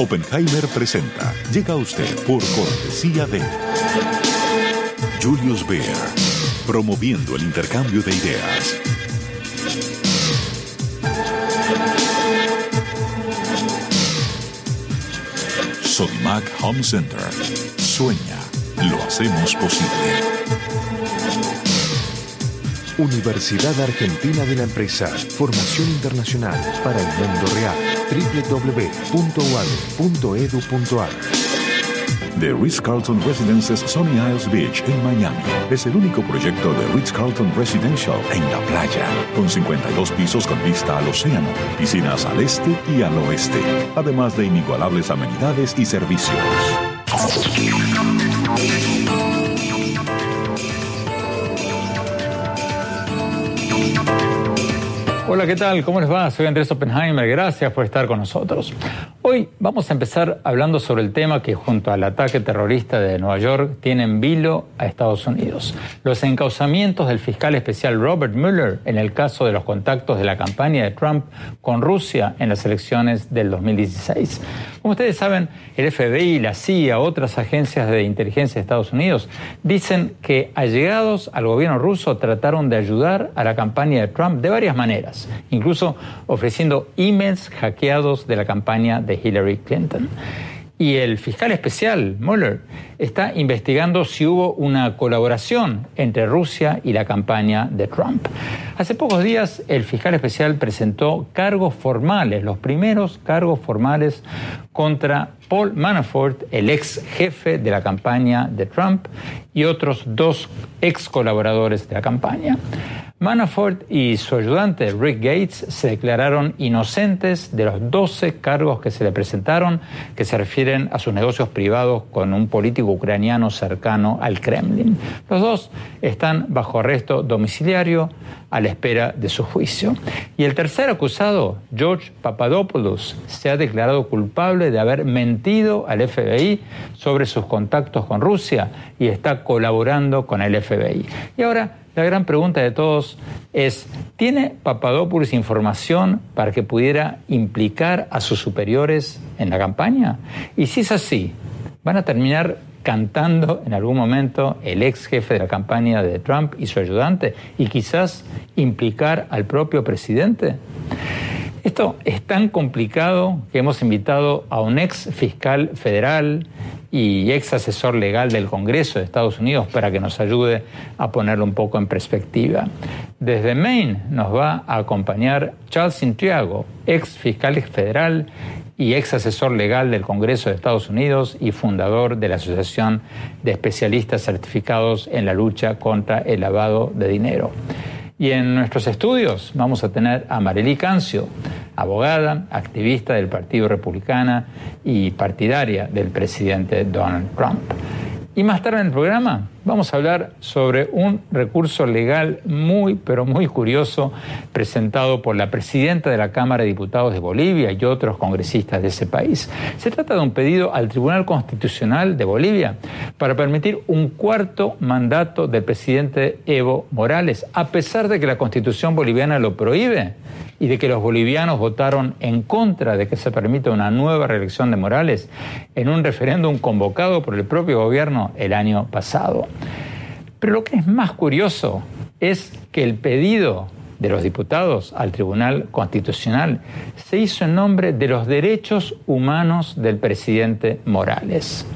Oppenheimer presenta. Llega a usted por cortesía de Julius Baer, promoviendo el intercambio de ideas. Sodimac Home Center. Sueña, lo hacemos posible. Universidad Argentina de la Empresa. Formación internacional para el mundo real. www.uad.edu.ar The Ritz-Carlton Residences Sunny Isles Beach en Miami es el único proyecto de Ritz-Carlton Residential en la playa, con 52 pisos con vista al océano, piscinas al este y al oeste, además de inigualables amenidades y servicios. Hola, ¿qué tal? ¿Cómo les va? Soy Andrés Oppenheimer. Gracias por estar con nosotros. Hoy vamos a empezar hablando sobre el tema que junto al ataque terrorista de Nueva York tiene en vilo a Estados Unidos. Los encauzamientos del fiscal especial Robert Mueller en el caso de los contactos de la campaña de Trump con Rusia en las elecciones del 2016. Como ustedes saben, el FBI, la CIA, otras agencias de inteligencia de Estados Unidos dicen que allegados al gobierno ruso trataron de ayudar a la campaña de Trump de varias maneras, incluso ofreciendo emails hackeados de la campaña de Hillary Clinton. Y el fiscal especial, Mueller, está investigando si hubo una colaboración entre Rusia y la campaña de Trump. Hace pocos días el fiscal especial presentó cargos formales, los primeros cargos formales contra Paul Manafort, el ex jefe de la campaña de Trump, y otros dos ex colaboradores de la campaña. Manafort y su ayudante Rick Gates se declararon inocentes de los 12 cargos que se le presentaron, que se refieren a sus negocios privados con un político ucraniano cercano al Kremlin. Los dos están bajo arresto domiciliario a la espera de su juicio. Y el tercer acusado, George Papadopoulos, se ha declarado culpable de haber mentido al FBI sobre sus contactos con Rusia y está colaborando con el FBI. Y ahora la gran pregunta de todos es, ¿tiene Papadopoulos información para que pudiera implicar a sus superiores en la campaña? Y si es así, ¿van a terminar cantando en algún momento el ex jefe de la campaña de Trump y su ayudante y quizás implicar al propio presidente? Esto es tan complicado que hemos invitado a un ex fiscal federal y ex asesor legal del Congreso de Estados Unidos para que nos ayude a ponerlo un poco en perspectiva. Desde Maine nos va a acompañar Charles Santiago, ex fiscal federal y ex asesor legal del Congreso de Estados Unidos y fundador de la Asociación de Especialistas Certificados en la Lucha contra el Lavado de Dinero. Y en nuestros estudios vamos a tener a Marely Cancio, abogada, activista del Partido Republicana y partidaria del presidente Donald Trump. Y más tarde en el programa vamos a hablar sobre un recurso legal muy, pero muy curioso presentado por la presidenta de la Cámara de Diputados de Bolivia y otros congresistas de ese país. Se trata de un pedido al Tribunal Constitucional de Bolivia para permitir un cuarto mandato del presidente Evo Morales, a pesar de que la Constitución boliviana lo prohíbe y de que los bolivianos votaron en contra de que se permita una nueva reelección de Morales en un referéndum convocado por el propio gobierno el año pasado. Pero lo que es más curioso es que el pedido de los diputados al Tribunal Constitucional se hizo en nombre de los derechos humanos del presidente Morales.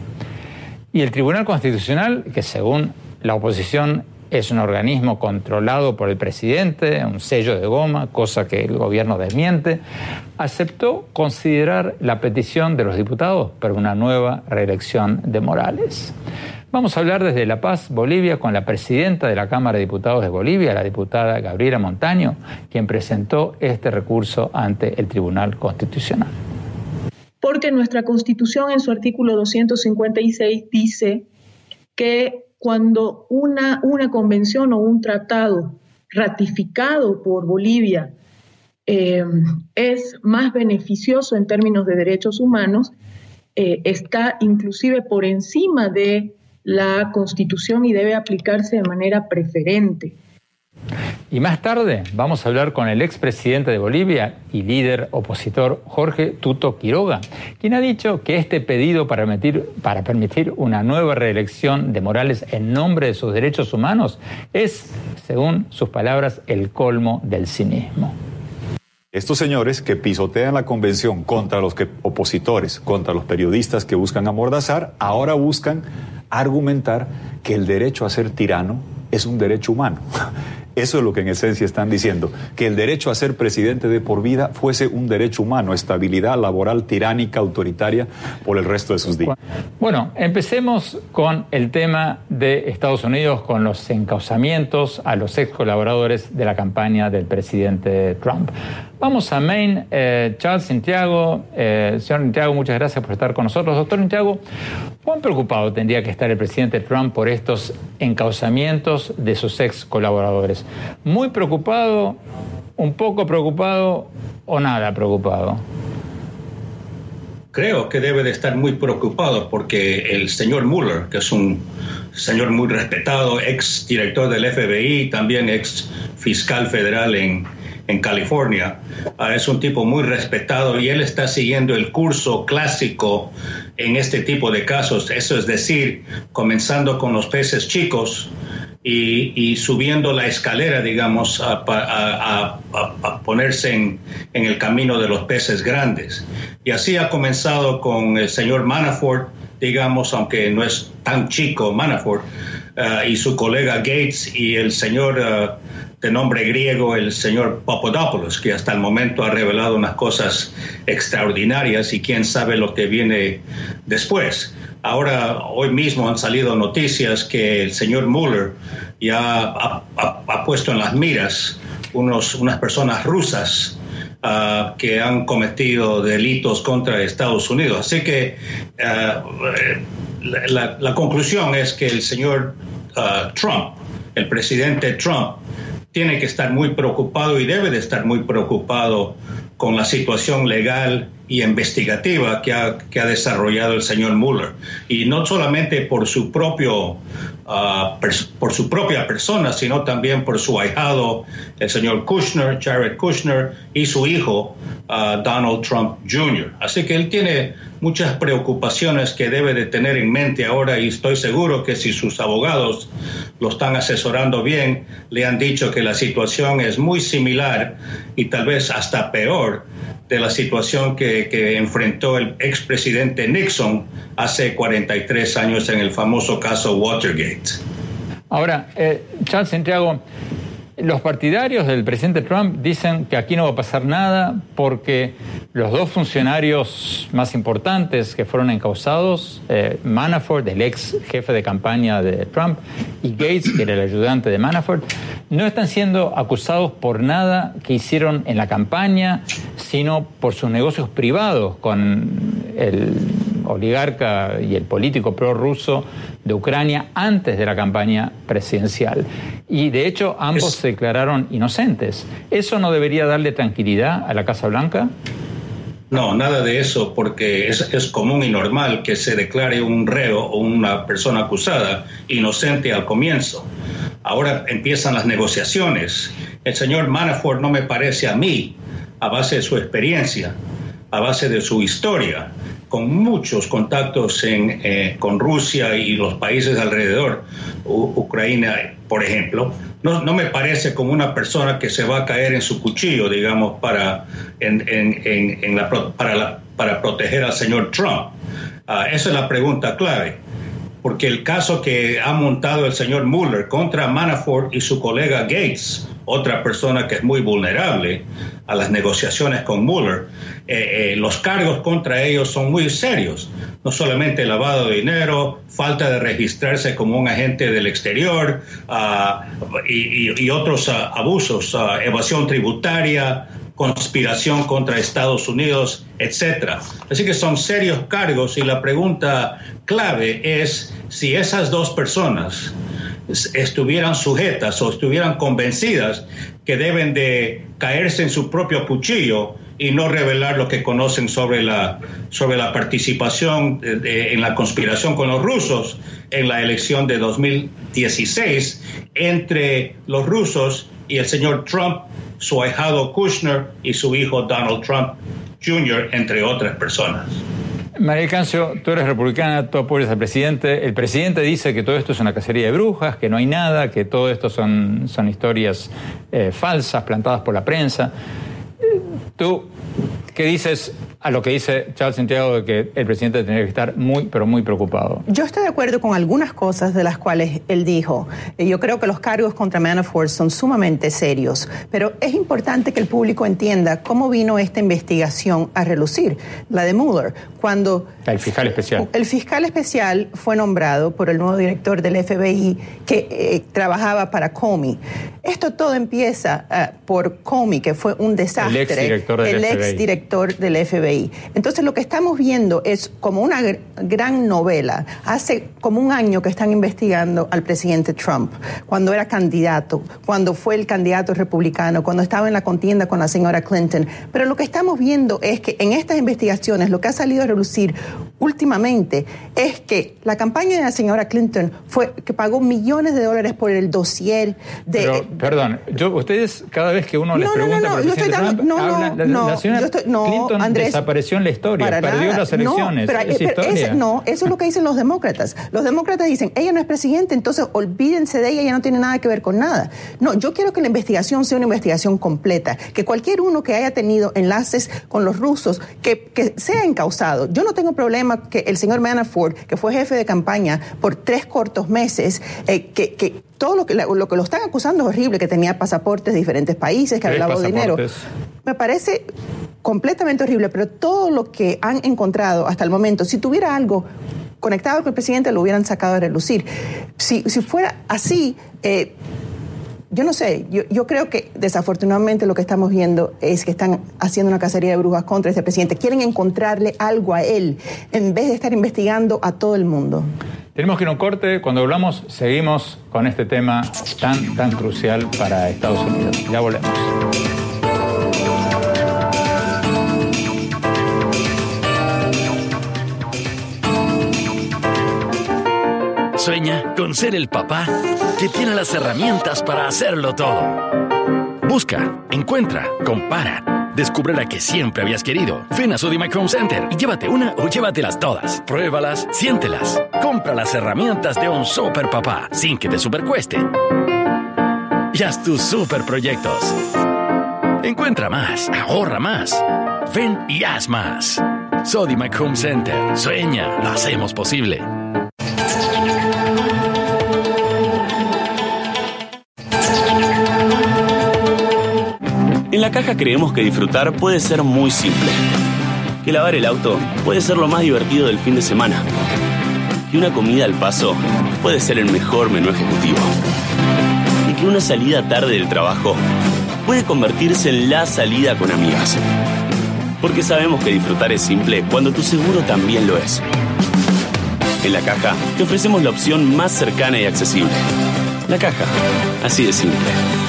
Y el Tribunal Constitucional, que según la oposición es un organismo controlado por el presidente, un sello de goma, cosa que el gobierno desmiente, aceptó considerar la petición de los diputados para una nueva reelección de Morales. Vamos a hablar desde La Paz, Bolivia, con la presidenta de la Cámara de Diputados de Bolivia, la diputada Gabriela Montaño, quien presentó este recurso ante el Tribunal Constitucional. Porque nuestra Constitución en su artículo 256 dice que cuando una, una convención o un tratado ratificado por Bolivia eh, es más beneficioso en términos de derechos humanos, eh, está inclusive por encima de la Constitución y debe aplicarse de manera preferente. Y más tarde vamos a hablar con el expresidente de Bolivia y líder opositor Jorge Tuto Quiroga, quien ha dicho que este pedido para permitir, para permitir una nueva reelección de Morales en nombre de sus derechos humanos es, según sus palabras, el colmo del cinismo. Estos señores que pisotean la convención contra los que, opositores, contra los periodistas que buscan amordazar, ahora buscan argumentar que el derecho a ser tirano es un derecho humano. Eso es lo que en esencia están diciendo, que el derecho a ser presidente de por vida fuese un derecho humano, estabilidad laboral tiránica, autoritaria por el resto de sus días. Bueno, empecemos con el tema de Estados Unidos, con los encauzamientos a los ex colaboradores de la campaña del presidente Trump. Vamos a Maine. Eh, Charles Santiago, eh, señor Santiago, muchas gracias por estar con nosotros. Doctor Santiago, ¿cuán preocupado tendría que estar el presidente Trump por estos encauzamientos de sus ex colaboradores? ¿Muy preocupado, un poco preocupado o nada preocupado? Creo que debe de estar muy preocupado porque el señor Mueller, que es un señor muy respetado, ex director del FBI, también ex fiscal federal en, en California. Ah, es un tipo muy respetado y él está siguiendo el curso clásico en este tipo de casos. Eso es decir, comenzando con los peces chicos y, subiendo la escalera, digamos, a, ponerse en, en, el camino de los peces grandes. Y así ha comenzado con el señor Manafort, digamos, aunque no es tan chico Manafort, ah, y su colega Gates y el señor ah, de nombre griego, el señor Papadopoulos, que hasta el momento ha revelado unas cosas extraordinarias y quién sabe lo que viene después. Ahora, hoy mismo han salido noticias que el señor Mueller ya ha, puesto en las miras unos, unas personas rusas ah, que han cometido delitos contra Estados Unidos. Así que ah, la, la, conclusión es que el señor ah, Trump, el presidente Trump, tiene que estar muy preocupado y debe de estar muy preocupado con la situación legal y investigativa que ha, que ha desarrollado el señor Mueller. Y no solamente por su, propio, ah, por su propia persona, sino también por su ahijado, el señor Kushner, Jared Kushner, y su hijo, ah, Donald Trump Jr. Así que él tiene muchas preocupaciones que debe de tener en mente ahora y estoy seguro que si sus abogados lo están asesorando bien, le han dicho que la situación es muy similar y tal vez hasta peor de la situación que, que enfrentó el expresidente Nixon hace 43 años en el famoso caso Watergate. Ahora, eh, Charles Santiago, los partidarios del presidente Trump dicen que aquí no va a pasar nada porque los dos funcionarios más importantes que fueron encausados, eh, Manafort, el ex jefe de campaña de Trump, y Gates, que era el ayudante de Manafort, no están siendo acusados por nada que hicieron en la campaña, sino por sus negocios privados con el oligarca y el político prorruso de Ucrania antes de la campaña presidencial. Y de hecho ambos se declararon inocentes. ¿Eso no debería darle tranquilidad a la Casa Blanca? No, nada de eso, porque es, es, común y normal que se declare un reo o una persona acusada inocente al comienzo. Ahora empiezan las negociaciones. El señor Manafort no me parece a mí, a base de su experiencia, a base de su historia, con muchos contactos eh, con Rusia y los países alrededor, Ucrania, por ejemplo, no, me parece como una persona que se va a caer en su cuchillo, digamos, para, para, proteger al señor Trump. Ah, esa es la pregunta clave porque el caso que ha montado el señor Mueller contra Manafort y su colega Gates, otra persona que es muy vulnerable a las negociaciones con Mueller, eh, eh, los cargos contra ellos son muy serios. No solamente lavado de dinero, falta de registrarse como un agente del exterior ah, y, otros ah, abusos, ah, evasión tributaria, conspiración contra Estados Unidos, etcétera. Así que son serios cargos y la pregunta clave es si esas dos personas estuvieran sujetas o estuvieran convencidas que deben de caerse en su propio cuchillo y no revelar lo que conocen sobre la, sobre la participación en la conspiración con los rusos en la elección de 2016 entre los rusos y el señor Trump, su ahijado Kushner y su hijo Donald Trump Jr., entre otras personas. María Cancio, tú eres republicana, tú apoyas al presidente. El presidente dice que todo esto es una cacería de brujas, que no hay nada, que todo esto son, son historias eh, falsas plantadas por la prensa. Eh, ¿Tú qué dices a lo que dice Charles Santiago de que el presidente tendría que estar muy, pero muy preocupado. Yo estoy de acuerdo con algunas cosas de las cuales él dijo. Eh, yo creo que los cargos contra Manafort son sumamente serios, pero es importante que el público entienda cómo vino esta investigación a relucir, la de Mueller, cuando... El fiscal especial. El fiscal especial fue nombrado por el nuevo director del FBI que eh, trabajaba para Comey. Esto todo empieza uh, por Comey, que fue un desastre. El exdirector del el exdirector del FBI. Entonces lo que estamos viendo es como una gran novela. Hace como un año que están investigando al presidente Trump, cuando era candidato, cuando fue el candidato republicano, cuando estaba en la contienda con la señora Clinton. Pero lo que estamos viendo es que en estas investigaciones lo que ha salido a relucir últimamente es que la campaña de la señora Clinton fue que pagó millones de dólares por el dossier de... Pero, perdón, yo, ustedes cada vez que uno les No, pregunta no, no, por el yo estoy presidente dando- Trump, no, no, hablan- la, no, la señora yo estoy- no, Clinton Andrés, desapareció en la historia, Para perdió nada. las elecciones, No, pero, es pero historia. ese- no, eso es lo que dicen los demócratas. Los demócratas dicen, ella no es presidente, entonces olvídense de ella, ella no tiene nada que ver con nada. No, yo quiero que la investigación sea una investigación completa, que cualquier uno que haya tenido enlaces con los rusos, que, que sea encausado. Yo no tengo problema que el señor Manafort, que fue jefe de campaña por tres cortos meses, eh, que, que todo lo que, lo que lo están acusando es horrible, que tenía pasaportes de diferentes países, que había lavado dinero. Me parece completamente horrible, pero todo lo que han encontrado hasta el momento, si tuviera algo conectado con el presidente, lo hubieran sacado a relucir. Si, si fuera así, eh, yo no sé, yo, yo creo que desafortunadamente lo que estamos viendo es que están haciendo una cacería de brujas contra este presidente. Quieren encontrarle algo a él en vez de estar investigando a todo el mundo. Tenemos que ir a un corte. Cuando hablamos, seguimos con este tema tan, tan crucial para Estados Unidos. Ya volvemos. Sueña con ser el papá que tiene las herramientas para hacerlo todo. Busca, encuentra, compara. Descubre la que siempre habías querido. Ven a Sodimac Home Center y llévate una o llévatelas todas. Pruébalas, siéntelas. Compra las herramientas de un super papá sin que te supercueste. Y haz tus super proyectos. Encuentra más, ahorra más. Ven y haz más. Sodimac Home Center. Sueña, lo hacemos posible. La caja creemos que disfrutar puede ser muy simple. Que lavar el auto puede ser lo más divertido del fin de semana. Que una comida al paso puede ser el mejor menú ejecutivo. Y que una salida tarde del trabajo puede convertirse en la salida con amigas. Porque sabemos que disfrutar es simple cuando tu seguro también lo es. En la caja te ofrecemos la opción más cercana y accesible. La caja, así de simple.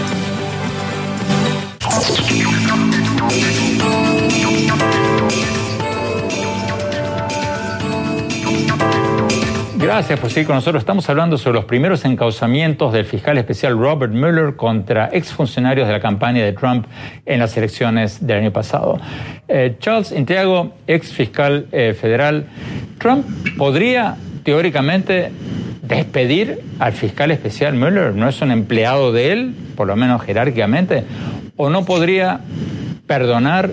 Gracias por seguir con nosotros. Estamos hablando sobre los primeros encauzamientos del fiscal especial Robert Mueller contra exfuncionarios de la campaña de Trump en las elecciones del año pasado. Eh, Charles Intiago, ex fiscal eh, federal, ¿Trump podría teóricamente despedir al fiscal especial Mueller? ¿No es un empleado de él, por lo menos jerárquicamente? ¿O no podría perdonar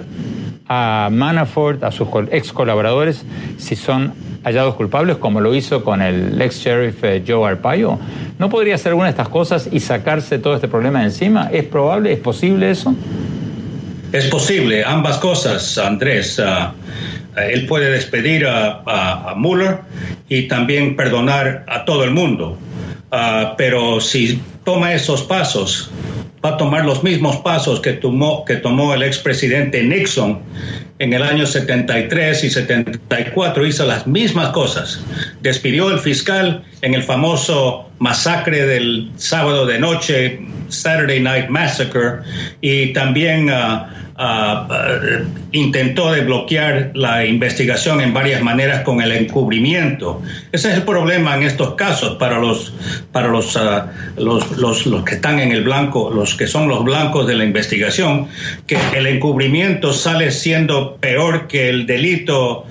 a Manafort, a sus ex colaboradores, si son hallados culpables, como lo hizo con el ex sheriff eh, Joe Arpaio? ¿No podría hacer alguna de estas cosas y sacarse todo este problema de encima? ¿Es probable? ¿Es posible eso? Es posible, ambas cosas, Andrés. Ah, él puede despedir a, a- a Mueller y también perdonar a todo el mundo. Ah, pero si toma esos pasos, va a tomar los mismos pasos que tomó, que tomó el expresidente Nixon en el año 73 y 74. Hizo las mismas cosas. Despidió al fiscal en el famoso masacre del sábado de noche, Saturday Night Massacre, y también ah, Ah, intentó desbloquear la investigación en varias maneras con el encubrimiento. Ese es el problema en estos casos para los para los, ah, los, los, los, que están en el blanco, los que son los blancos de la investigación, que el encubrimiento sale siendo peor que el delito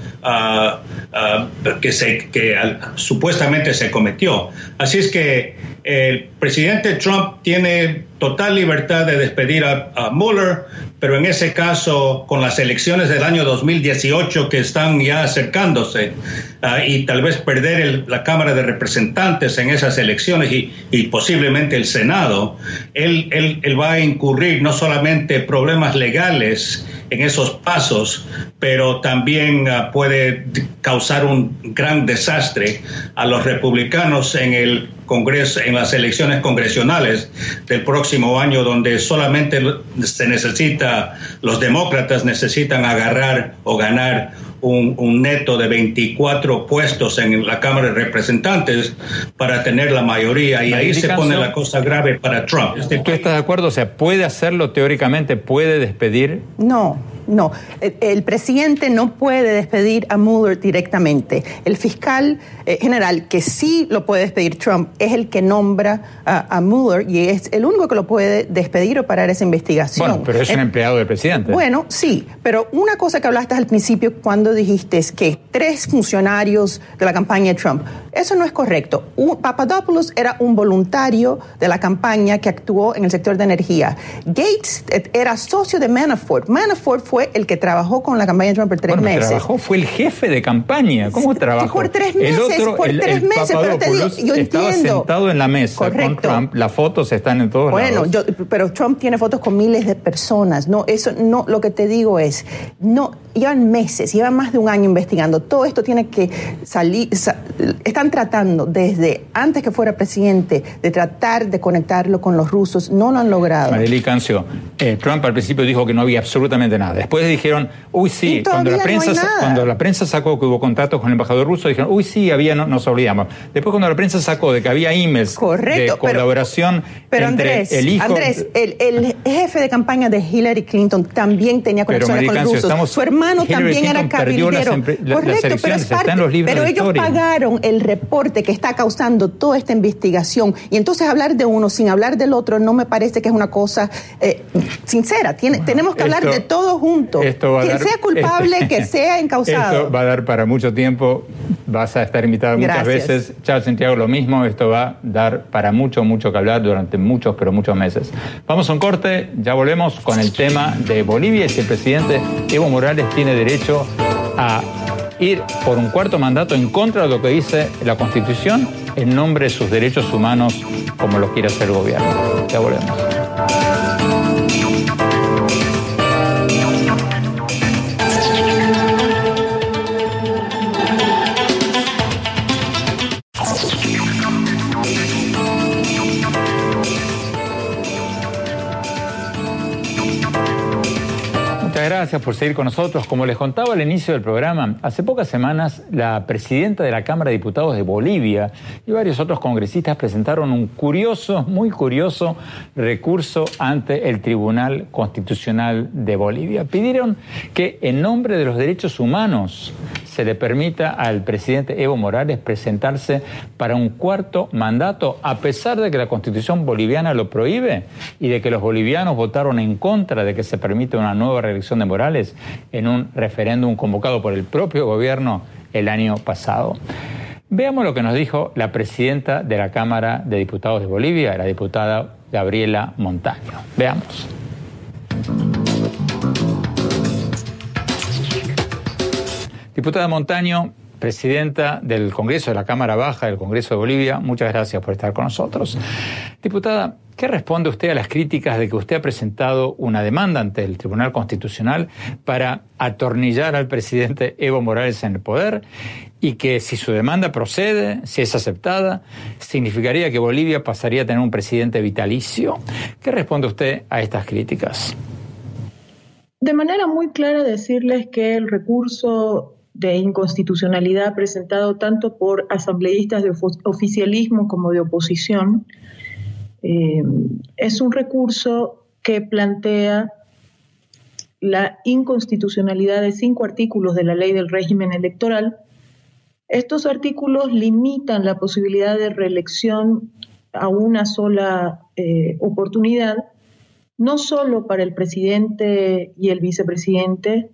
que, se, que supuestamente se cometió. Así es que el presidente Trump tiene total libertad de despedir a, Mueller, pero en ese caso, con las elecciones del año 2018 que están ya acercándose ah, y tal vez perder la Cámara de Representantes en esas elecciones y, posiblemente el Senado, él, él, va a incurrir no solamente problemas legales en esos pasos, pero también ah, puede causar un gran desastre a los republicanos en el Congreso, en las elecciones congresionales del próximo año, donde solamente se necesita, los demócratas necesitan agarrar o ganar un, neto de 24 puestos en la Cámara de Representantes para tener la mayoría y ahí se pone la cosa grave para Trump. ¿Tú estás de acuerdo? O sea, ¿puede hacerlo teóricamente? ¿Puede despedir? No, no. El, presidente no puede despedir a Mueller directamente. El fiscal eh, general, que sí lo puede despedir Trump, es el que nombra a, Mueller y es el único que lo puede despedir o parar esa investigación. Bueno, pero es un empleado del presidente. Bueno, sí, pero una cosa que hablaste al principio cuando dijiste es que tres funcionarios de la campaña de Trump. Eso no es correcto. Papadopoulos era un voluntario de la campaña que actuó en el sector de energía. Gates eh, era socio de Manafort. Manafort fue el que trabajó con la campaña de Trump por tres bueno, meses. Trabajó, fue el jefe de campaña. ¿Cómo trabajó? Por tres meses, el otro, por tres meses. Pero te digo, yo estaba sentado en la mesa con Trump. Las fotos están en todos bueno, lados. Bueno, pero Trump tiene fotos con miles de personas. No, eso no. Lo que te digo es, no llevan meses, llevan más de un año investigando. Todo esto tiene que salir. están tratando desde antes que fuera presidente de tratar de conectarlo con los rusos. No lo han logrado. Marily Cancio, eh, Trump al principio dijo que no había absolutamente nada. Después dijeron, uy, sí, cuando la, prensa, cuando la prensa sacó que hubo contactos con el embajador ruso, dijeron, uy, sí, había, no, nos olvidamos. Después cuando la prensa sacó de que había emails de colaboración pero, entre Andrés, el hijo... Andrés, el, jefe de campaña de Hillary Clinton también tenía conexiones con los rusos. Su hermano también era cabildero. Correcto, pero es parte, pero ellos pagaron el reporte que está causando toda esta investigación y entonces hablar de uno sin hablar del otro no me parece que es una cosa eh, sincera. tenemos que hablar de todo juntos. Que sea culpable, que sea encausado. Esto va a dar para mucho tiempo. Vas a estar invitado muchas veces. Charles Santiago lo mismo. Esto va a dar para mucho, mucho que hablar durante muchos, pero muchos meses. Vamos a un corte. Ya volvemos con el tema de Bolivia y si el presidente Evo Morales tiene derecho a ir por un cuarto mandato en contra de lo que dice la Constitución en nombre de sus derechos humanos como lo quiere hacer el gobierno. Ya volvemos. Gracias por seguir con nosotros. Como les contaba al inicio del programa, hace pocas semanas la presidenta de la Cámara de Diputados de Bolivia y varios otros congresistas presentaron un curioso, muy curioso recurso ante el Tribunal Constitucional de Bolivia. Pidieron que en nombre de los derechos humanos se le permita al presidente Evo Morales presentarse para un cuarto mandato, a pesar de que la constitución boliviana lo prohíbe y de que los bolivianos votaron en contra de que se permita una nueva reelección de Morales en un referéndum convocado por el propio gobierno el año pasado. Veamos lo que nos dijo la presidenta de la Cámara de Diputados de Bolivia, la diputada Gabriela Montaño. Veamos. Diputada Montaño, presidenta del Congreso de la Cámara Baja del Congreso de Bolivia, muchas gracias por estar con nosotros. Diputada, ¿qué responde usted a las críticas de que usted ha presentado una demanda ante el Tribunal Constitucional para atornillar al presidente Evo Morales en el poder y que si su demanda procede, si es aceptada, significaría que Bolivia pasaría a tener un presidente vitalicio? ¿Qué responde usted a estas críticas? De manera muy clara decirles que el recurso de inconstitucionalidad presentado tanto por asambleístas de oficialismo como de oposición, eh, es un recurso que plantea la inconstitucionalidad de cinco artículos de la ley del régimen electoral. Estos artículos limitan la posibilidad de reelección a una sola eh, oportunidad, no solo para el presidente y el vicepresidente,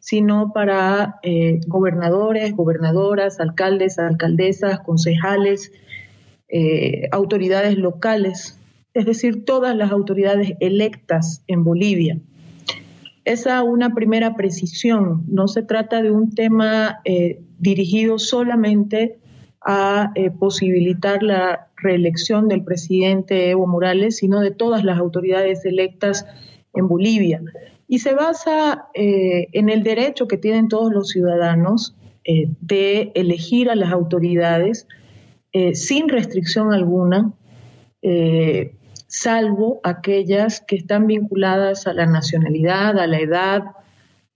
sino para eh, gobernadores, gobernadoras, alcaldes, alcaldesas, concejales, eh, autoridades locales, es decir, todas las autoridades electas en Bolivia. Esa una primera precisión. No se trata de un tema eh, dirigido solamente a eh, posibilitar la reelección del presidente Evo Morales, sino de todas las autoridades electas en Bolivia. Y se basa en el derecho que tienen todos los ciudadanos de elegir a las autoridades sin restricción alguna, salvo aquellas que están vinculadas a la nacionalidad, a la edad,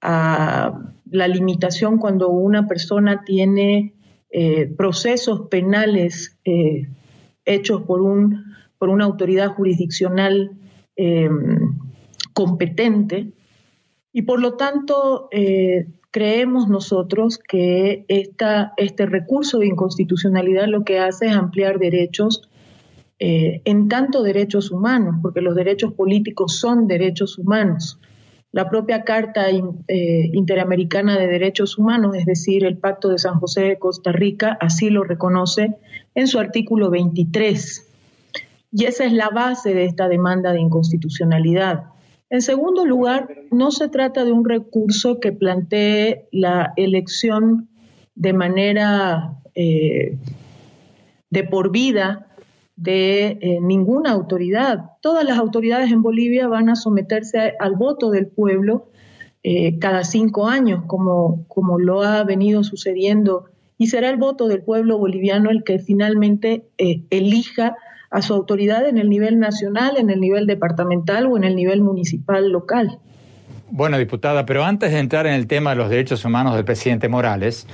a la limitación cuando una persona tiene eh, procesos penales eh, hechos por, un, por una autoridad jurisdiccional eh, competente. Y por lo tanto, creemos nosotros que este recurso de inconstitucionalidad lo que hace es ampliar derechos eh, en tanto derechos humanos, porque los derechos políticos son derechos humanos. La propia Carta eh, Interamericana de Derechos Humanos, es decir, el Pacto de San José de Costa Rica, así lo reconoce en su artículo 23. Y esa es la base de esta demanda de inconstitucionalidad. En segundo lugar, no se trata de un recurso que plantee la elección de manera eh, de por vida de eh, ninguna autoridad. Todas las autoridades en Bolivia van a someterse al voto del pueblo eh, cada cinco años, como, como lo ha venido sucediendo, y será el voto del pueblo boliviano el que finalmente elija a su autoridad en el nivel nacional, en el nivel departamental o en el nivel municipal local. Bueno, diputada, pero antes de entrar en el tema de los derechos humanos del presidente Morales,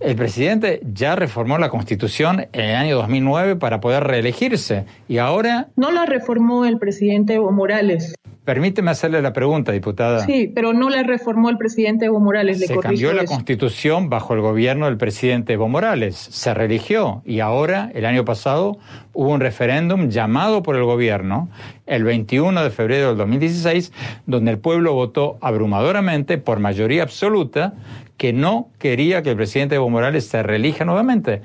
el presidente ya reformó la Constitución en el año 2009 para poder reelegirse y ahora... No la reformó el presidente Evo Morales. Permíteme hacerle la pregunta, diputada. Sí, pero no la reformó el presidente Evo Morales. Se cambió la Constitución bajo el gobierno del presidente Evo Morales. Se religió y ahora, el año pasado, hubo un referéndum llamado por el gobierno el 21 de febrero del 2016, donde el pueblo votó abrumadoramente por mayoría absoluta que no quería que el presidente Evo Morales se reelija nuevamente.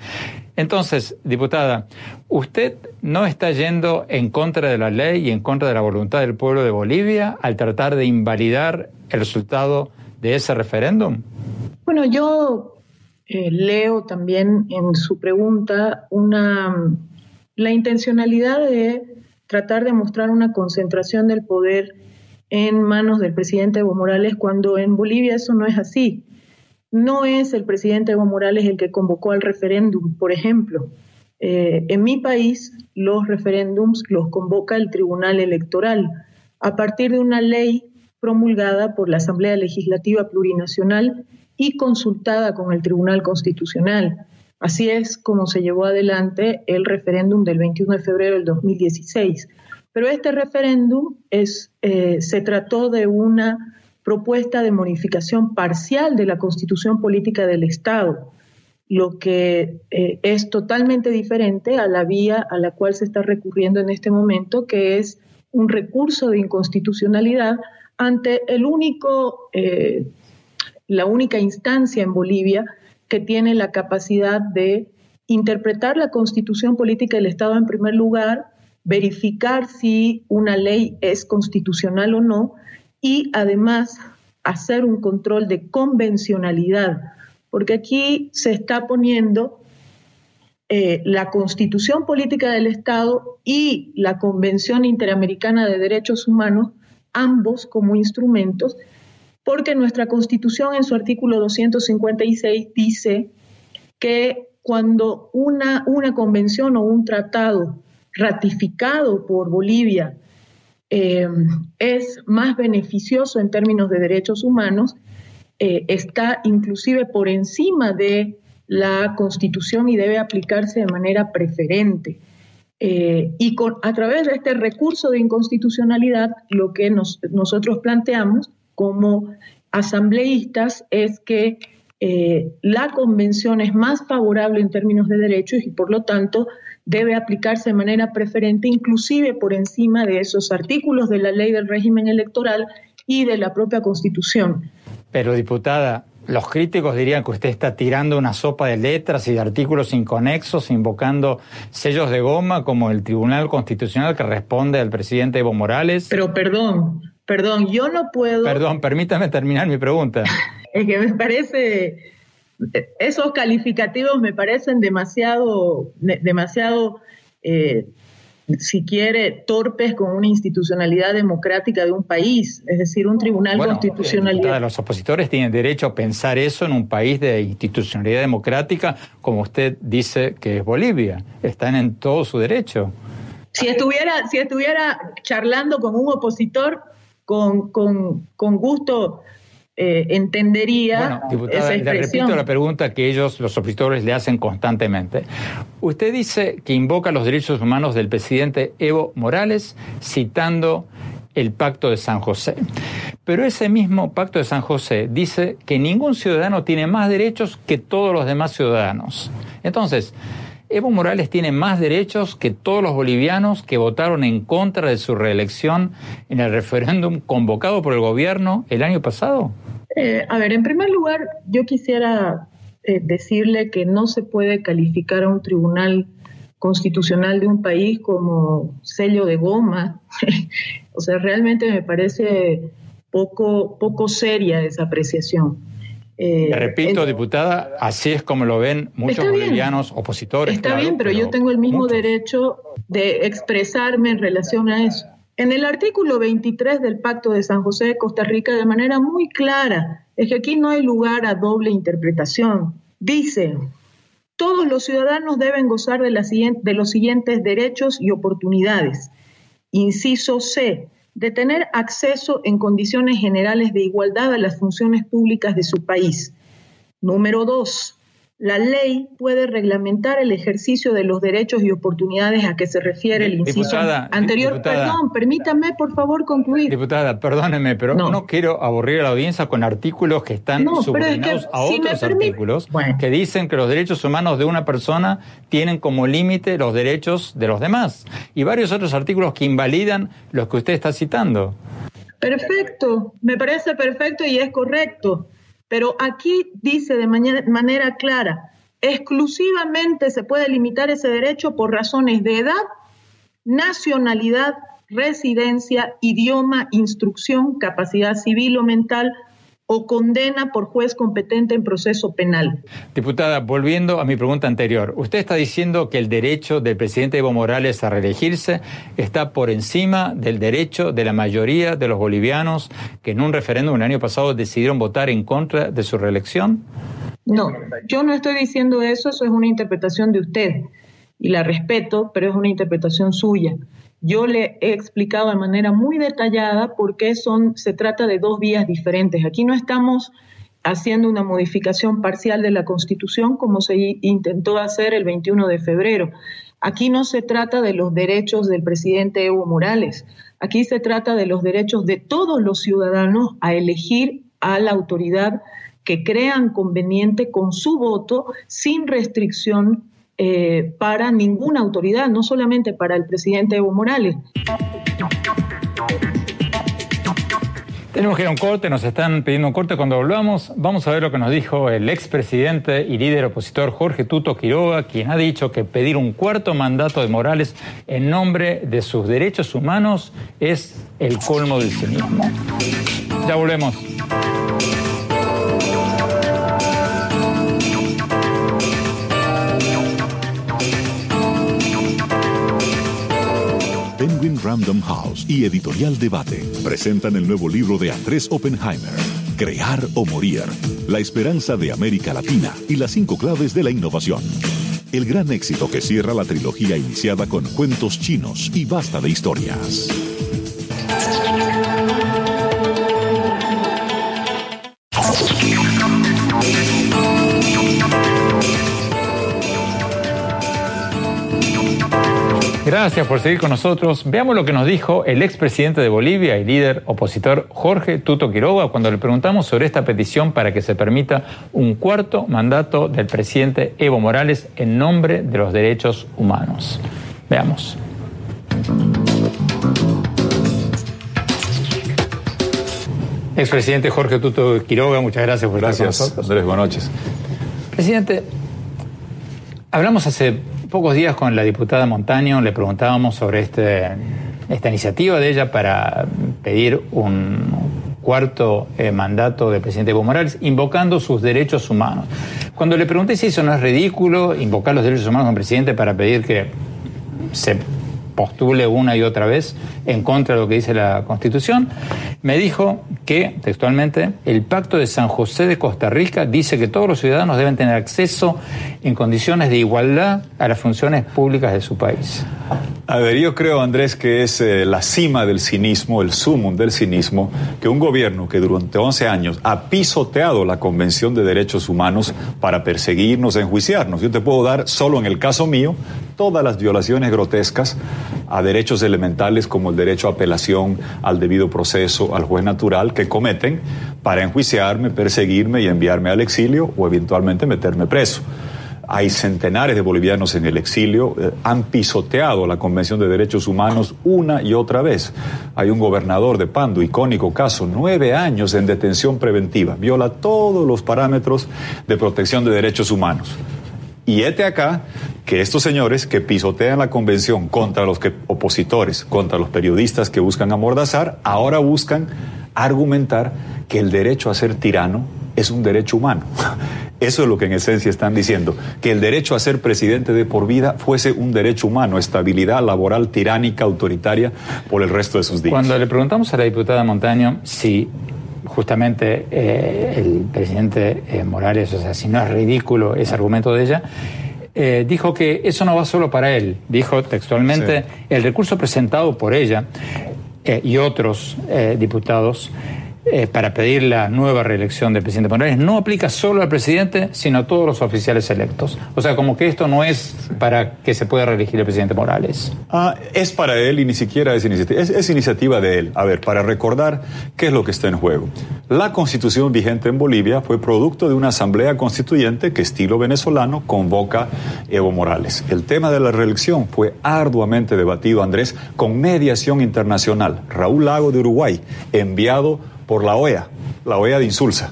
Entonces, diputada, ¿usted no está yendo en contra de la ley y en contra de la voluntad del pueblo de Bolivia al tratar de invalidar el resultado de ese referéndum? Bueno, yo eh, leo también en su pregunta una, la intencionalidad de tratar de mostrar una concentración del poder en manos del presidente Evo Morales cuando en Bolivia eso no es así. No es el presidente Evo Morales el que convocó al referéndum, por ejemplo. Eh, en mi país, los referéndums los convoca el Tribunal Electoral a partir de una ley promulgada por la Asamblea Legislativa Plurinacional y consultada con el Tribunal Constitucional. Así es como se llevó adelante el referéndum del 21 de febrero del 2016. Pero este referéndum eh, se trató de una propuesta de modificación parcial de la constitución política del Estado, lo que eh, es totalmente diferente a la vía a la cual se está recurriendo en este momento, que es un recurso de inconstitucionalidad ante el único, eh, la única instancia en Bolivia que tiene la capacidad de interpretar la constitución política del Estado en primer lugar, verificar si una ley es constitucional o no, y además hacer un control de convencionalidad, porque aquí se está poniendo eh, la constitución política del Estado y la Convención Interamericana de Derechos Humanos, ambos como instrumentos, porque nuestra constitución en su artículo 256 dice que cuando una, una convención o un tratado ratificado por Bolivia eh, es más beneficioso en términos de derechos humanos, eh, está inclusive por encima de la Constitución y debe aplicarse de manera preferente. Eh, y a través de este recurso de inconstitucionalidad, lo que nosotros planteamos como asambleístas es que eh, la convención es más favorable en términos de derechos y por lo tanto debe aplicarse de manera preferente, inclusive por encima de esos artículos de la ley del régimen electoral y de la propia constitución. Pero diputada, los críticos dirían que usted está tirando una sopa de letras y de artículos inconexos, invocando sellos de goma como el Tribunal Constitucional que responde al presidente Evo Morales. Pero perdón, perdón, yo no puedo... Perdón, permítame terminar mi pregunta. es que me parece, esos calificativos me parecen demasiado, demasiado, eh, si quiere, torpes con una institucionalidad democrática de un país, es decir, un tribunal constitucional. Los opositores tienen derecho a pensar eso en un país de institucionalidad democrática, como usted dice que es Bolivia. Están en todo su derecho. Si estuviera, si estuviera charlando con un opositor, con, con, con gusto eh, entendería. Bueno, diputada, le repito la pregunta que ellos, los opositores, le hacen constantemente. Usted dice que invoca los derechos humanos del presidente Evo Morales citando el Pacto de San José. Pero ese mismo Pacto de San José dice que ningún ciudadano tiene más derechos que todos los demás ciudadanos. Entonces, Evo Morales tiene más derechos que todos los bolivianos que votaron en contra de su reelección en el referéndum convocado por el gobierno el año pasado. Eh, a ver, en primer lugar, yo quisiera eh, decirle que no se puede calificar a un tribunal constitucional de un país como sello de goma. o sea, realmente me parece poco, poco seria esa apreciación. Eh, repito, diputada, así es como lo ven muchos bolivianos opositores. Está bien, pero, yo tengo el mismo derecho de expresarme en relación a eso. En el artículo 23 del Pacto de San José de Costa Rica, de manera muy clara, es que aquí no hay lugar a doble interpretación. Dice, todos los ciudadanos deben gozar de, de los siguientes derechos y oportunidades. Inciso C, de tener acceso en condiciones generales de igualdad a las funciones públicas de su país. Número dos, la ley puede reglamentar el ejercicio de los derechos y oportunidades a que se refiere el inciso anterior. Perdón, permítame por favor concluir. Diputada, perdóneme, pero no, quiero aburrir a la audiencia con artículos que están subordinados a otros artículos que dicen que los derechos humanos de una persona tienen como límite los derechos de los demás. Y varios otros artículos que invalidan los que usted está citando. Perfecto, me parece perfecto y es correcto. Pero aquí dice de manera, clara, exclusivamente se puede limitar ese derecho por razones de edad, nacionalidad, residencia, idioma, instrucción, capacidad civil o mental o condena por juez competente en proceso penal. Diputada, volviendo a mi pregunta anterior, usted está diciendo que el derecho del presidente Evo Morales a reelegirse está por encima del derecho de la mayoría de los bolivianos que en un referéndum el año pasado decidieron votar en contra de su reelección. No, yo no estoy diciendo eso, eso es una interpretación de usted y la respeto, pero es una interpretación suya. Yo le he explicado de manera muy detallada por qué son, se trata de dos vías diferentes. Aquí no estamos haciendo una modificación parcial de la Constitución como se intentó hacer el 21 de febrero. Aquí no se trata de los derechos del presidente Evo Morales. Aquí se trata de los derechos de todos los ciudadanos a elegir a la autoridad que crean conveniente con su voto sin restricción eh, para ninguna autoridad, no solamente para el presidente Evo Morales. Tenemos que ir a un corte, nos están pidiendo un corte. Cuando volvamos, vamos a ver lo que nos dijo el expresidente y líder opositor Jorge Tuto Quiroga, quien ha dicho que pedir un cuarto mandato de Morales en nombre de sus derechos humanos es el colmo del cinismo. Ya volvemos. Random House y Editorial Debate presentan el nuevo libro de Andrés Oppenheimer, Crear o Morir, la esperanza de América Latina y las cinco claves de la innovación. El gran éxito que cierra la trilogía iniciada con cuentos chinos y basta de historias. Gracias por seguir con nosotros. Veamos lo que nos dijo el expresidente de Bolivia y líder opositor Jorge Tuto Quiroga cuando le preguntamos sobre esta petición para que se permita un cuarto mandato del presidente Evo Morales en nombre de los derechos humanos. Veamos. Expresidente Jorge Tuto Quiroga, muchas gracias por estar con nosotros. Andrés, buenas noches. Presidente, hablamos hace pocos días con la diputada Montaño, le preguntábamos sobre este, esta iniciativa de ella para pedir un cuarto eh, mandato del presidente Evo Morales, invocando sus derechos humanos. Cuando le pregunté si eso no es ridículo, invocar los derechos humanos del presidente para pedir que se postule una y otra vez en contra de lo que dice la Constitución, me dijo que, textualmente, el Pacto de San José de Costa Rica dice que todos los ciudadanos deben tener acceso en condiciones de igualdad a las funciones públicas de su país. A ver, yo creo, Andrés, que es eh, la cima del cinismo, el sumum del cinismo, que un gobierno que durante 11 años ha pisoteado la Convención de Derechos Humanos para perseguirnos, enjuiciarnos. Yo te puedo dar, solo en el caso mío, todas las violaciones grotescas a derechos elementales como el derecho a apelación, al debido proceso, al juez natural, que cometen para enjuiciarme, perseguirme y enviarme al exilio o eventualmente meterme preso. Hay centenares de bolivianos en el exilio, eh, han pisoteado la Convención de Derechos Humanos una y otra vez. Hay un gobernador de Pando, icónico caso, nueve años en detención preventiva, viola todos los parámetros de protección de derechos humanos. Y este acá que estos señores que pisotean la convención contra los opositores, contra los periodistas que buscan amordazar, ahora buscan argumentar que el derecho a ser tirano es un derecho humano. Eso es lo que en esencia están diciendo, que el derecho a ser presidente de por vida fuese un derecho humano, estabilidad laboral tiránica, autoritaria por el resto de sus días. Cuando le preguntamos a la diputada Montaño si justamente eh, el presidente eh, Morales, o sea, si no es ridículo ese argumento de ella, eh, dijo que eso no va solo para él. Dijo textualmente, el recurso presentado por ella y otros diputados para pedir la nueva reelección del presidente Morales no aplica solo al presidente, sino a todos los oficiales electos. O sea, como que esto no es para que se pueda reelegir el presidente Morales. Ah, es para él y ni siquiera es iniciativa. Es, iniciativa de él. A ver, para recordar qué es lo que está en juego. La constitución vigente en Bolivia fue producto de una asamblea constituyente que, estilo venezolano, convoca Evo Morales. El tema de la reelección fue arduamente debatido, Andrés, con mediación internacional. Raúl Lago de Uruguay, enviado por la OEA, la OEA de Insulsa,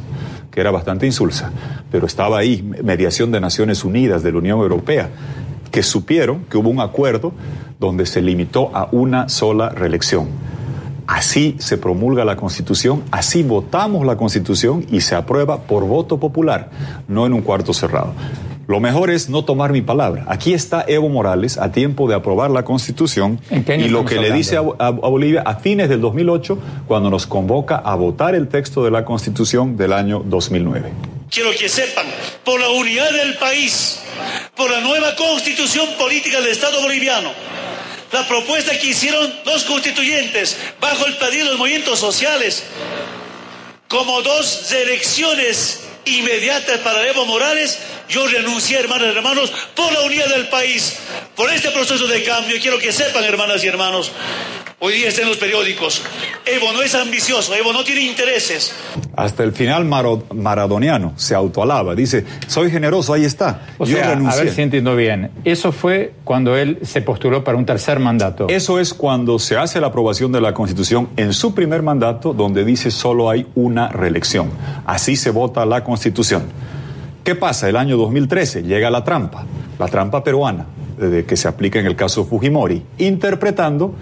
que era bastante insulsa, pero estaba ahí, mediación de Naciones Unidas, de la Unión Europea, que supieron que hubo un acuerdo donde se limitó a una sola reelección. Así se promulga la Constitución, así votamos la Constitución y se aprueba por voto popular, no en un cuarto cerrado. Lo mejor es no tomar mi palabra. Aquí está Evo Morales a tiempo de aprobar la Constitución y lo que le dice a, Bolivia a fines del 2008 cuando nos convoca a votar el texto de la Constitución del año 2009. Quiero que sepan, por la unidad del país, por la nueva constitución política del Estado boliviano, la propuesta que hicieron los constituyentes bajo el pedido de los movimientos sociales, como dos elecciones inmediatas para Evo Morales, yo renuncié, hermanas y hermanos, por la unidad del país, por este proceso de cambio. Quiero que sepan, hermanas y hermanos, hoy día está en los periódicos. Evo no es ambicioso, Evo no tiene intereses. Hasta el final maradoniano se autoalaba, dice, soy generoso, ahí está. O yo sea, renuncié. a ver si entiendo bien, eso fue cuando él se postuló para un tercer mandato. Eso es cuando se hace la aprobación de la Constitución en su primer mandato, donde dice solo hay una reelección. Así se vota la Constitución. ¿Qué pasa? El año 2013 llega la trampa, la trampa peruana, de que se aplica en el caso Fujimori, interpretando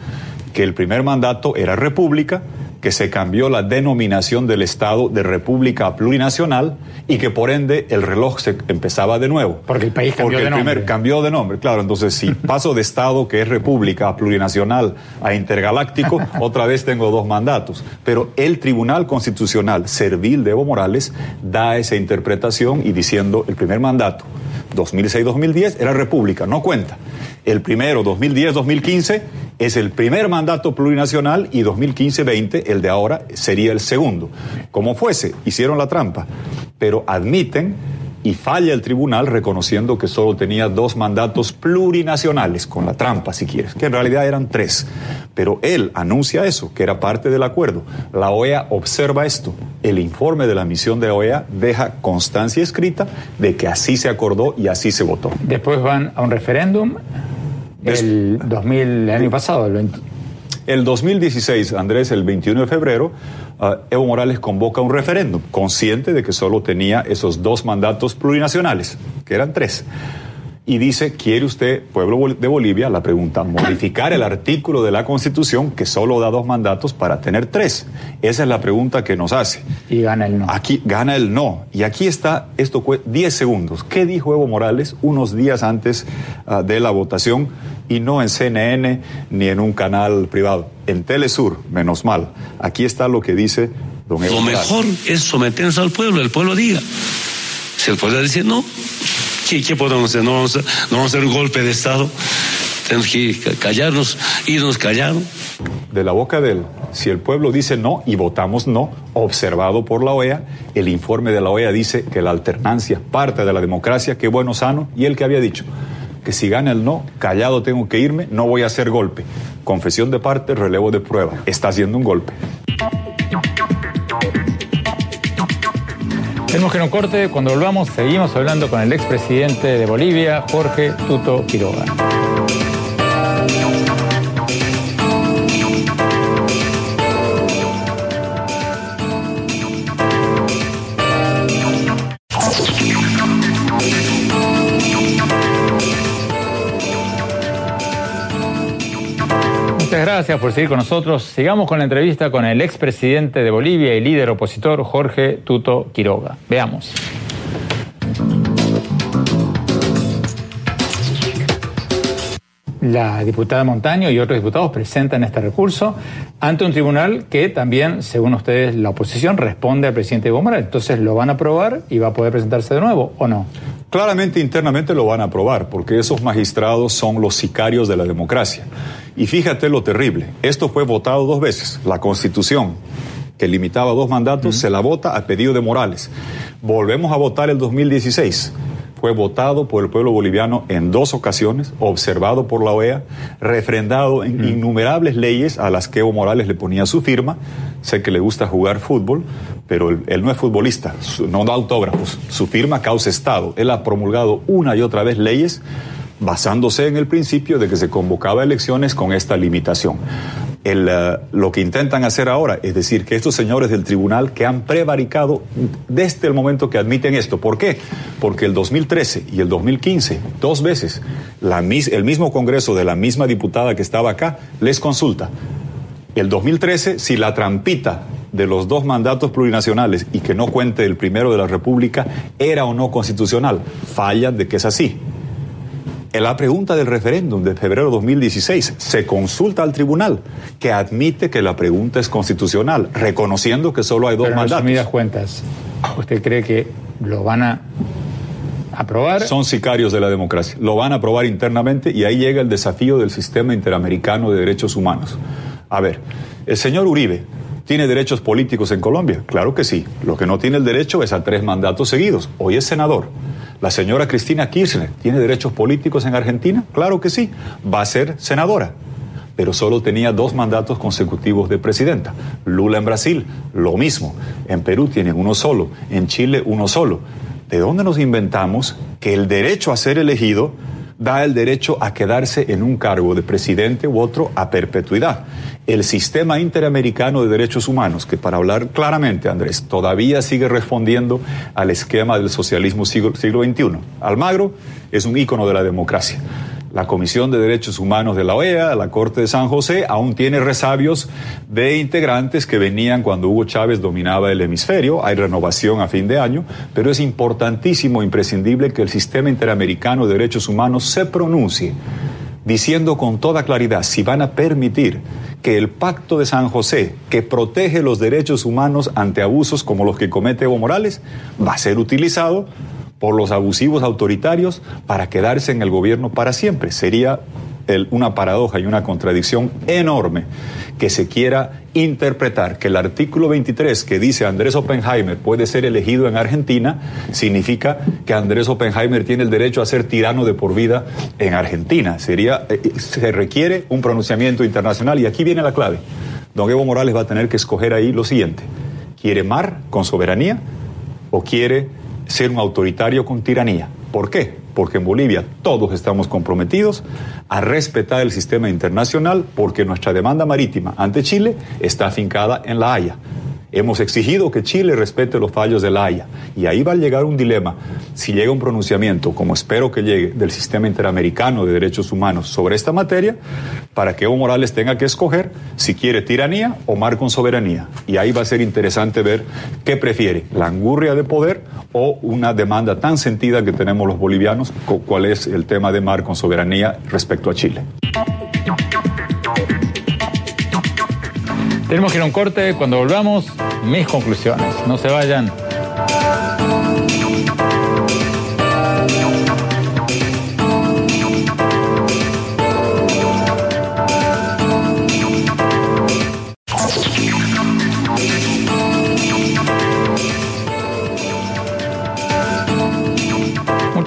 que el primer mandato era república, que se cambió la denominación del Estado de República Plurinacional y que por ende el reloj se empezaba de nuevo. Porque el país cambió de nombre. Primer, cambió de nombre, claro. Entonces, si paso de Estado, que es República Plurinacional, a Intergaláctico, otra vez tengo dos mandatos. Pero el Tribunal Constitucional Servil de Evo Morales da esa interpretación y diciendo el primer mandato, 2006-2010, era República, no cuenta. El primero, 2010-2015, es el primer mandato plurinacional y 2015-20, el de ahora, sería el segundo. Como fuese, hicieron la trampa, pero admiten y falla el tribunal reconociendo que solo tenía dos mandatos plurinacionales, con la trampa si quieres, que en realidad eran tres. Pero él anuncia eso, que era parte del acuerdo. La OEA observa esto. El informe de la misión de la OEA deja constancia escrita de que así se acordó y así se votó. Después van a un referéndum el 2000, el año pasado, el 20. El 2016, Andrés, el 21 de febrero, uh, Evo Morales convoca un referéndum, consciente de que solo tenía esos dos mandatos plurinacionales, que eran tres. Y dice, ¿quiere usted, pueblo de Bolivia, la pregunta, modificar el artículo de la Constitución que solo da dos mandatos para tener tres? Esa es la pregunta que nos hace. Y gana el no. Aquí gana el no. Y aquí está, esto fue 10 segundos. ¿Qué dijo Evo Morales unos días antes uh, de la votación? y no en CNN ni en un canal privado. En Telesur, menos mal. Aquí está lo que dice don Evo Lo mejor es someterse al pueblo, el pueblo diga. Si el pueblo dice no, ¿qué, podemos hacer? No vamos, a, no vamos a hacer un golpe de Estado. Tenemos que callarnos, irnos callados. De la boca de él, si el pueblo dice no y votamos no, observado por la OEA, el informe de la OEA dice que la alternancia parte de la democracia, qué bueno sano, y el que había dicho, que si gana el no, callado tengo que irme, no voy a hacer golpe. Confesión de parte, relevo de prueba. Está haciendo un golpe. Tenemos que no corte. Cuando volvamos, seguimos hablando con el expresidente de Bolivia, Jorge Tuto Quiroga. Muchas gracias por seguir con nosotros. Sigamos con la entrevista con el expresidente de Bolivia y líder opositor Jorge Tuto Quiroga. Veamos. La diputada Montaño y otros diputados presentan este recurso ante un tribunal que también, según ustedes, la oposición responde al presidente Evo Morales. Entonces, ¿lo van a aprobar y va a poder presentarse de nuevo o no? Claramente internamente lo van a aprobar, porque esos magistrados son los sicarios de la democracia. Y fíjate lo terrible, esto fue votado dos veces. La constitución, que limitaba dos mandatos, se la vota a pedido de Morales. Volvemos a votar el 2016 fue votado por el pueblo boliviano en dos ocasiones, observado por la OEA, refrendado en innumerables leyes a las que Evo Morales le ponía su firma. Sé que le gusta jugar fútbol, pero él, él no es futbolista, su, no da autógrafos. Su firma causa Estado. Él ha promulgado una y otra vez leyes basándose en el principio de que se convocaba elecciones con esta limitación. El, uh, lo que intentan hacer ahora es decir que estos señores del tribunal que han prevaricado desde el momento que admiten esto. ¿Por qué? Porque el 2013 y el 2015, dos veces, el mismo Congreso de la misma diputada que estaba acá les consulta. El 2013, si la trampita de los dos mandatos plurinacionales y que no cuente el primero de la República era o no constitucional, fallan de que es así. En la pregunta del referéndum de febrero de 2016 se consulta al tribunal que admite que la pregunta es constitucional, reconociendo que solo hay dos Pero mandatos. En cuentas, ¿usted cree que lo van a aprobar? Son sicarios de la democracia. Lo van a aprobar internamente y ahí llega el desafío del sistema interamericano de derechos humanos. A ver, el señor Uribe ¿Tiene derechos políticos en Colombia? Claro que sí. Lo que no tiene el derecho es a tres mandatos seguidos. Hoy es senador. La señora Cristina Kirchner tiene derechos políticos en Argentina? Claro que sí. Va a ser senadora. Pero solo tenía dos mandatos consecutivos de presidenta. Lula en Brasil, lo mismo. En Perú tiene uno solo. En Chile, uno solo. ¿De dónde nos inventamos que el derecho a ser elegido da el derecho a quedarse en un cargo de presidente u otro a perpetuidad. El sistema interamericano de derechos humanos, que para hablar claramente, Andrés, todavía sigue respondiendo al esquema del socialismo siglo, XXI. Almagro es un ícono de la democracia. La Comisión de Derechos Humanos de la OEA, la Corte de San José, aún tiene resabios de integrantes que venían cuando Hugo Chávez dominaba el hemisferio. Hay renovación a fin de año, pero es importantísimo, imprescindible que el sistema interamericano de derechos humanos se pronuncie diciendo con toda claridad si van a permitir que el pacto de San José, que protege los derechos humanos ante abusos como los que comete Evo Morales, va a ser utilizado por los abusivos autoritarios para quedarse en el gobierno para siempre. Sería una paradoja y una contradicción enorme que se quiera interpretar que el artículo 23 que dice Andrés Oppenheimer puede ser elegido en Argentina significa que Andrés Oppenheimer tiene el derecho a ser tirano de por vida en Argentina. Sería, eh, eh, se requiere un pronunciamiento internacional y aquí viene la clave. Don Evo Morales va a tener que escoger ahí lo siguiente. ¿Quiere mar con soberanía o quiere ser un autoritario con tiranía? ¿Por qué? Porque en Bolivia todos estamos comprometidos a respetar el sistema internacional porque nuestra demanda marítima ante Chile está afincada en La Haya. Hemos exigido que Chile respete los fallos de la Haya y ahí va a llegar un dilema. Si llega un pronunciamiento, como espero que llegue, del sistema interamericano de derechos humanos sobre esta materia, para que Evo Morales tenga que escoger si quiere tiranía o mar con soberanía. Y ahí va a ser interesante ver qué prefiere, la angurria de poder o una demanda tan sentida que tenemos los bolivianos, cuál es el tema de mar con soberanía respecto a Chile. Tenemos que ir a un corte. Cuando volvamos, mis conclusiones. No se vayan.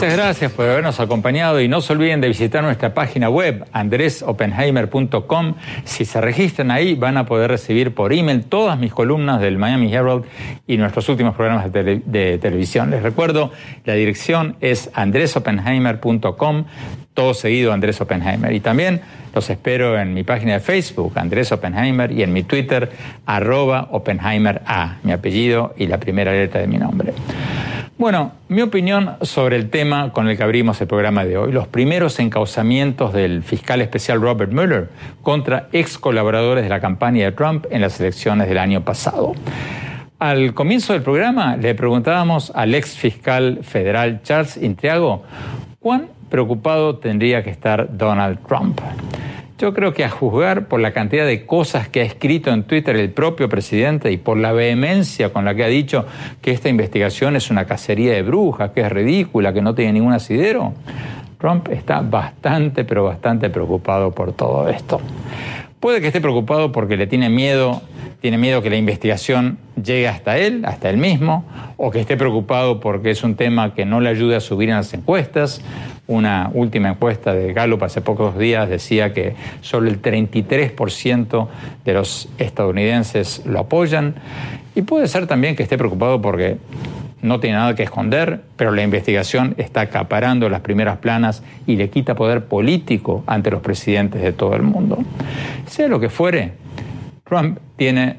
Muchas gracias por habernos acompañado y no se olviden de visitar nuestra página web andresopenheimer.com. Si se registran ahí van a poder recibir por email todas mis columnas del Miami Herald y nuestros últimos programas de, televisión. Les recuerdo, la dirección es andresopenheimer.com, todo seguido Andrés Oppenheimer. Y también los espero en mi página de Facebook, Andrés Oppenheimer, y en mi Twitter, arroba Oppenheimer A, mi apellido y la primera letra de mi nombre. Bueno, mi opinión sobre el tema con el que abrimos el programa de hoy, los primeros encauzamientos del fiscal especial Robert Mueller contra ex colaboradores de la campaña de Trump en las elecciones del año pasado. Al comienzo del programa le preguntábamos al ex fiscal federal Charles Intriago cuán preocupado tendría que estar Donald Trump. Yo creo que a juzgar por la cantidad de cosas que ha escrito en Twitter el propio presidente y por la vehemencia con la que ha dicho que esta investigación es una cacería de brujas, que es ridícula, que no tiene ningún asidero, Trump está bastante, pero bastante preocupado por todo esto. Puede que esté preocupado porque le tiene miedo, tiene miedo que la investigación llegue hasta él, hasta él mismo, o que esté preocupado porque es un tema que no le ayude a subir en las encuestas, una última encuesta de Gallup hace pocos días decía que solo el 33% de los estadounidenses lo apoyan. Y puede ser también que esté preocupado porque no tiene nada que esconder, pero la investigación está acaparando las primeras planas y le quita poder político ante los presidentes de todo el mundo. Sea lo que fuere, Trump tiene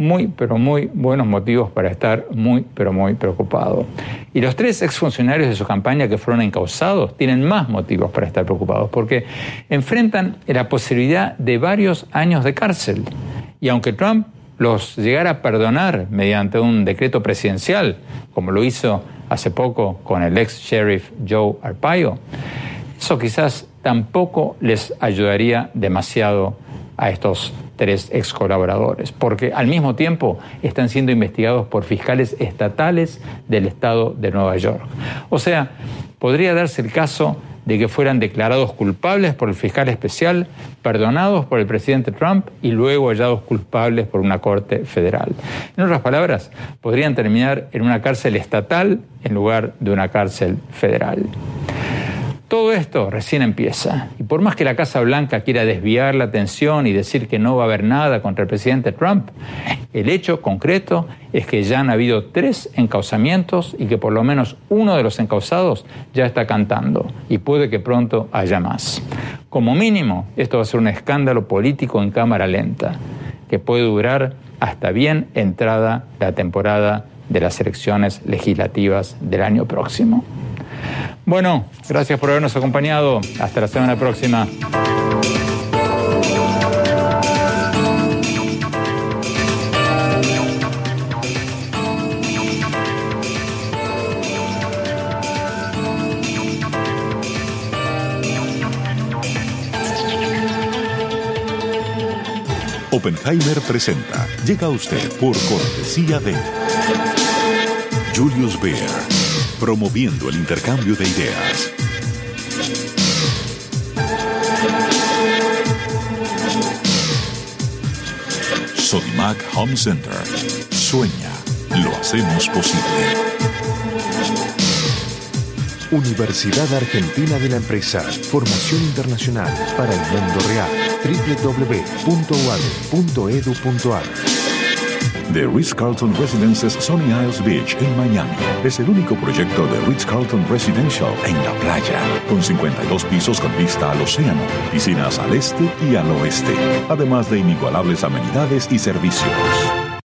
muy, pero muy buenos motivos para estar muy, pero muy preocupado. Y los tres exfuncionarios de su campaña que fueron encausados tienen más motivos para estar preocupados, porque enfrentan la posibilidad de varios años de cárcel. Y aunque Trump los llegara a perdonar mediante un decreto presidencial, como lo hizo hace poco con el ex sheriff Joe Arpaio, eso quizás tampoco les ayudaría demasiado a estos tres ex colaboradores, porque al mismo tiempo están siendo investigados por fiscales estatales del estado de Nueva York. O sea, podría darse el caso de que fueran declarados culpables por el fiscal especial, perdonados por el presidente Trump y luego hallados culpables por una corte federal. En otras palabras, podrían terminar en una cárcel estatal en lugar de una cárcel federal. Todo esto recién empieza. Y por más que la Casa Blanca quiera desviar la atención y decir que no va a haber nada contra el presidente Trump, el hecho concreto es que ya han habido tres encausamientos y que por lo menos uno de los encausados ya está cantando y puede que pronto haya más. Como mínimo, esto va a ser un escándalo político en cámara lenta, que puede durar hasta bien entrada la temporada de las elecciones legislativas del año próximo. Bueno, gracias por habernos acompañado. Hasta la semana próxima. Oppenheimer presenta. Llega a usted por cortesía de Julius Baer promoviendo el intercambio de ideas. Sodimac Home Center. Sueña, lo hacemos posible. Universidad Argentina de la Empresa. Formación internacional para el mundo real. www.uad.edu.ar The Ritz-Carlton Residences Sunny Isles Beach en Miami es el único proyecto de Ritz-Carlton Residential en la playa, con 52 pisos con vista al océano, piscinas al este y al oeste, además de inigualables amenidades y servicios.